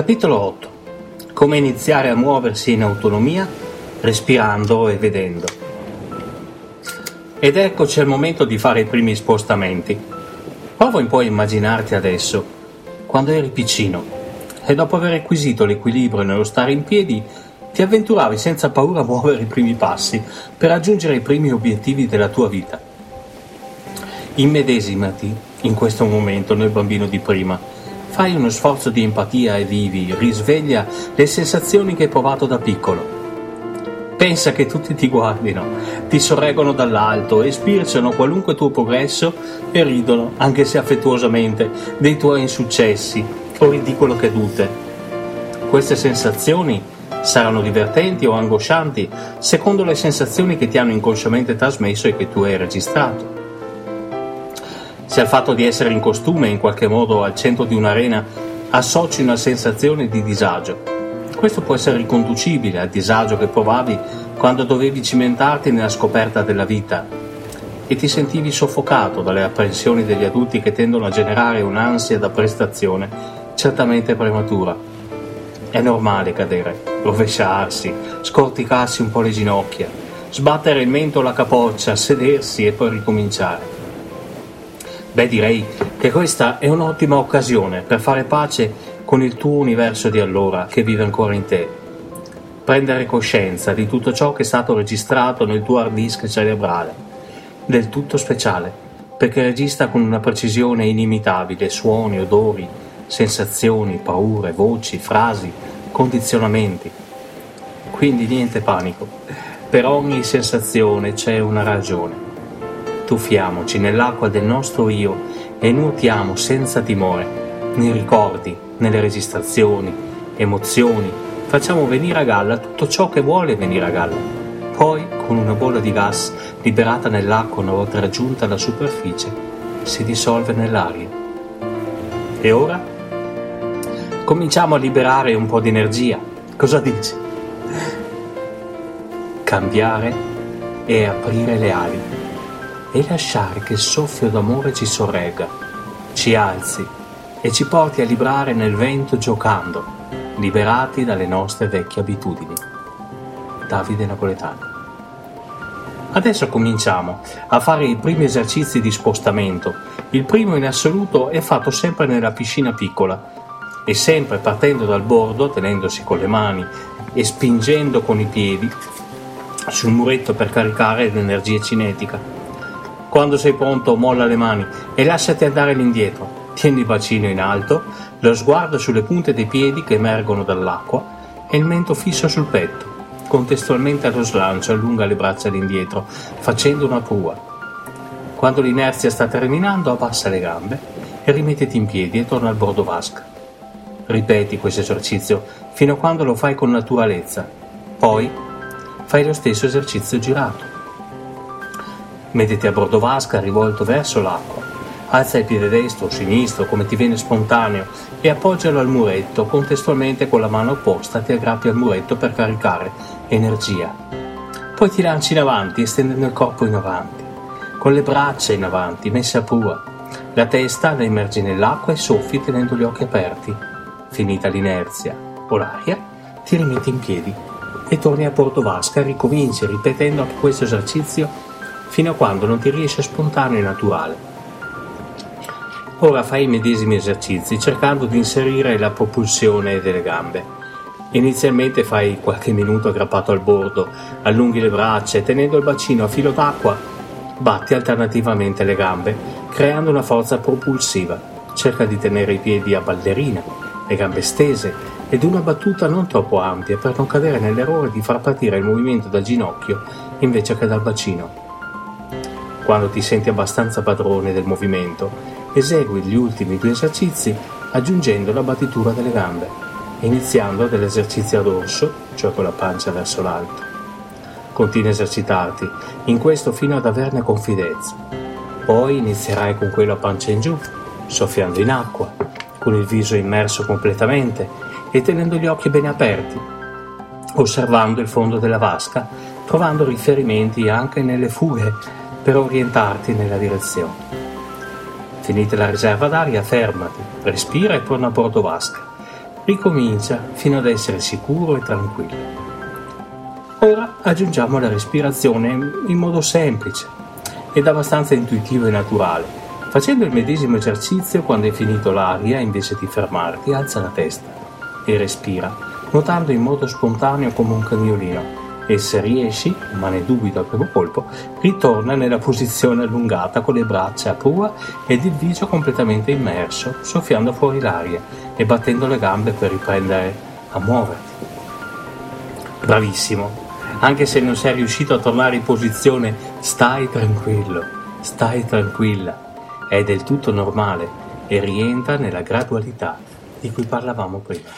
Capitolo 8. Come iniziare a muoversi in autonomia respirando e vedendo. Ed eccoci al momento di fare i primi spostamenti. Prova un po' a immaginarti adesso, quando eri piccino, e dopo aver acquisito l'equilibrio nello stare in piedi, ti avventuravi senza paura a muovere i primi passi per raggiungere i primi obiettivi della tua vita. Immedesimati in questo momento nel bambino di prima Fai uno sforzo di empatia e vivi, risveglia le sensazioni che hai provato da piccolo. Pensa che tutti ti guardino, ti sorreggono dall'alto e spirciano qualunque tuo progresso e ridono, anche se affettuosamente, dei tuoi insuccessi o ridicolo cadute. Queste sensazioni saranno divertenti o angoscianti secondo le sensazioni che ti hanno inconsciamente trasmesso e che tu hai registrato se al fatto di essere in costume in qualche modo al centro di un'arena associ una sensazione di disagio. Questo può essere riconducibile al disagio che provavi quando dovevi cimentarti nella scoperta della vita e ti sentivi soffocato dalle apprensioni degli adulti che tendono a generare un'ansia da prestazione certamente prematura. È normale cadere, rovesciarsi, scorticarsi un po' le ginocchia, sbattere il mento o la capoccia, sedersi e poi ricominciare. Beh, direi che questa è un'ottima occasione per fare pace con il tuo universo di allora che vive ancora in te. Prendere coscienza di tutto ciò che è stato registrato nel tuo hard disk cerebrale, del tutto speciale, perché registra con una precisione inimitabile suoni, odori, sensazioni, paure, voci, frasi, condizionamenti. Quindi niente panico. Per ogni sensazione c'è una ragione tuffiamoci nell'acqua del nostro io e nuotiamo senza timore, nei ricordi, nelle registrazioni, emozioni, facciamo venire a galla tutto ciò che vuole venire a galla. Poi, con una bolla di gas liberata nell'acqua una volta raggiunta la superficie, si dissolve nell'aria. E ora? Cominciamo a liberare un po' di energia. Cosa dici? Cambiare e aprire le ali e lasciare che il soffio d'amore ci sorregga, ci alzi e ci porti a librare nel vento giocando, liberati dalle nostre vecchie abitudini. Davide Napoletano. Adesso cominciamo a fare i primi esercizi di spostamento. Il primo in assoluto è fatto sempre nella piscina piccola e sempre partendo dal bordo, tenendosi con le mani e spingendo con i piedi sul muretto per caricare l'energia cinetica quando sei pronto, molla le mani e lasciati andare all'indietro. Tieni il bacino in alto, lo sguardo sulle punte dei piedi che emergono dall'acqua e il mento fisso sul petto. Contestualmente allo slancio allunga le braccia all'indietro, facendo una prua. Quando l'inerzia sta terminando, abbassa le gambe e rimettiti in piedi e torna al bordo vasca. Ripeti questo esercizio fino a quando lo fai con naturalezza. Poi fai lo stesso esercizio girato. Mettiti a bordo vasca rivolto verso l'acqua. Alza il piede destro o sinistro come ti viene spontaneo e appoggialo al muretto, contestualmente con la mano opposta ti aggrappi al muretto per caricare energia. Poi ti lanci in avanti estendendo il corpo in avanti, con le braccia in avanti messe a prua. La testa la immergi nell'acqua e soffi tenendo gli occhi aperti. Finita l'inerzia o l'aria, ti rimetti in piedi e torni a bordo vasca e ricominci ripetendo anche questo esercizio fino a quando non ti riesce spontaneo e naturale. Ora fai i medesimi esercizi cercando di inserire la propulsione delle gambe. Inizialmente fai qualche minuto aggrappato al bordo, allunghi le braccia e tenendo il bacino a filo d'acqua, batti alternativamente le gambe, creando una forza propulsiva. Cerca di tenere i piedi a ballerina, le gambe stese ed una battuta non troppo ampia per non cadere nell'errore di far partire il movimento dal ginocchio invece che dal bacino. Quando ti senti abbastanza padrone del movimento, esegui gli ultimi due esercizi aggiungendo la battitura delle gambe, iniziando dall'esercizio a dorso, cioè con la pancia verso l'alto. Continua a esercitarti in questo fino ad averne confidenza. Poi inizierai con quello a pancia in giù, soffiando in acqua, con il viso immerso completamente e tenendo gli occhi ben aperti, osservando il fondo della vasca, trovando riferimenti anche nelle fughe per orientarti nella direzione. Finita la riserva d'aria, fermati, respira e torna a bordo vasca. ricomincia fino ad essere sicuro e tranquillo. Ora aggiungiamo la respirazione in modo semplice ed abbastanza intuitivo e naturale. Facendo il medesimo esercizio quando hai finito l'aria, invece di fermarti, alza la testa e respira, nuotando in modo spontaneo come un cagnolino. E se riesci, ma ne dubito al primo colpo, ritorna nella posizione allungata con le braccia a prua ed il viso completamente immerso, soffiando fuori l'aria e battendo le gambe per riprendere a muoverti. Bravissimo! Anche se non sei riuscito a tornare in posizione, stai tranquillo, stai tranquilla. È del tutto normale e rientra nella gradualità di cui parlavamo prima.